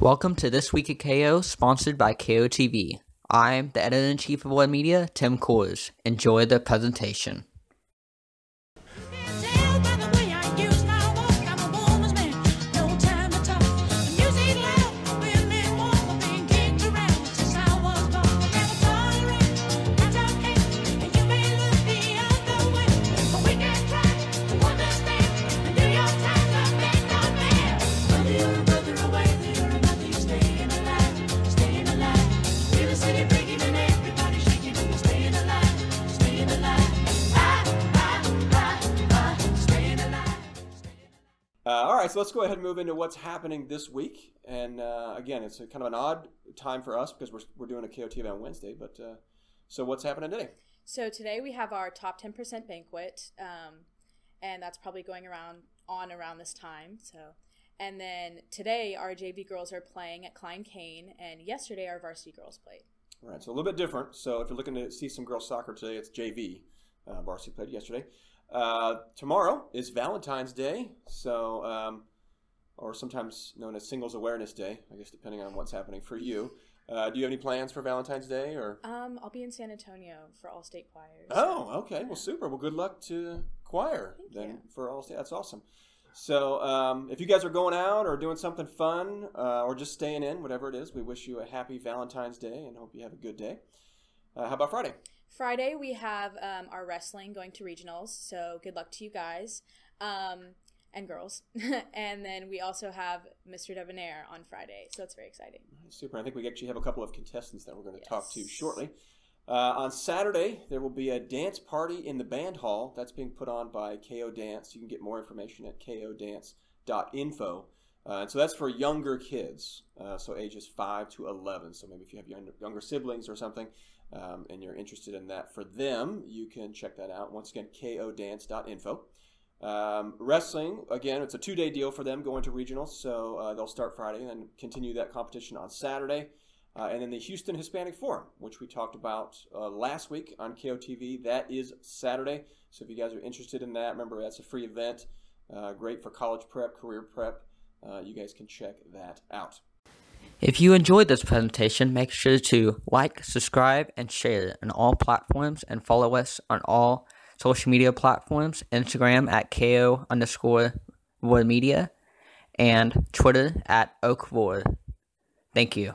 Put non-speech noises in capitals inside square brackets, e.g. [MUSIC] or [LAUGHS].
Welcome to This Week at KO, sponsored by KO TV. I'm the editor in chief of One Media, Tim Coors. Enjoy the presentation. Uh, all right, so let's go ahead and move into what's happening this week. And uh, again, it's a, kind of an odd time for us because we're, we're doing a KOT event on Wednesday. But uh, so what's happening today? So today we have our top 10% banquet, um, and that's probably going around on around this time. So, and then today our JV girls are playing at Klein Cain, and yesterday our varsity girls played. All right, so a little bit different. So if you're looking to see some girls soccer today, it's JV. Uh, varsity played yesterday. Uh, tomorrow is Valentine's Day, so um, or sometimes known as Singles Awareness Day. I guess depending on what's happening for you. Uh, do you have any plans for Valentine's Day or? Um, I'll be in San Antonio for all state choirs. Oh, okay. Well, super. Well, good luck to choir Thank then you. for all. State. That's awesome. So, um, if you guys are going out or doing something fun uh, or just staying in, whatever it is, we wish you a happy Valentine's Day and hope you have a good day. Uh, how about Friday? Friday we have um, our wrestling going to regionals, so good luck to you guys um, and girls. [LAUGHS] and then we also have Mr. Debonair on Friday, so that's very exciting. Super. I think we actually have a couple of contestants that we're going to talk to shortly. Uh, on Saturday, there will be a dance party in the band hall. That's being put on by KO Dance. You can get more information at kodance.info. Uh, and so that's for younger kids, uh, so ages 5 to 11. So maybe if you have younger, younger siblings or something um, and you're interested in that for them, you can check that out. Once again, kodance.info. Um, wrestling, again, it's a two day deal for them going to regionals. So uh, they'll start Friday and then continue that competition on Saturday. Uh, and then the Houston Hispanic Forum, which we talked about uh, last week on KOTV, that is Saturday. So if you guys are interested in that, remember that's a free event, uh, great for college prep, career prep. Uh, you guys can check that out. If you enjoyed this presentation, make sure to like, subscribe, and share it on all platforms and follow us on all social media platforms Instagram at KO underscore Word Media and Twitter at Oak Ward. Thank you.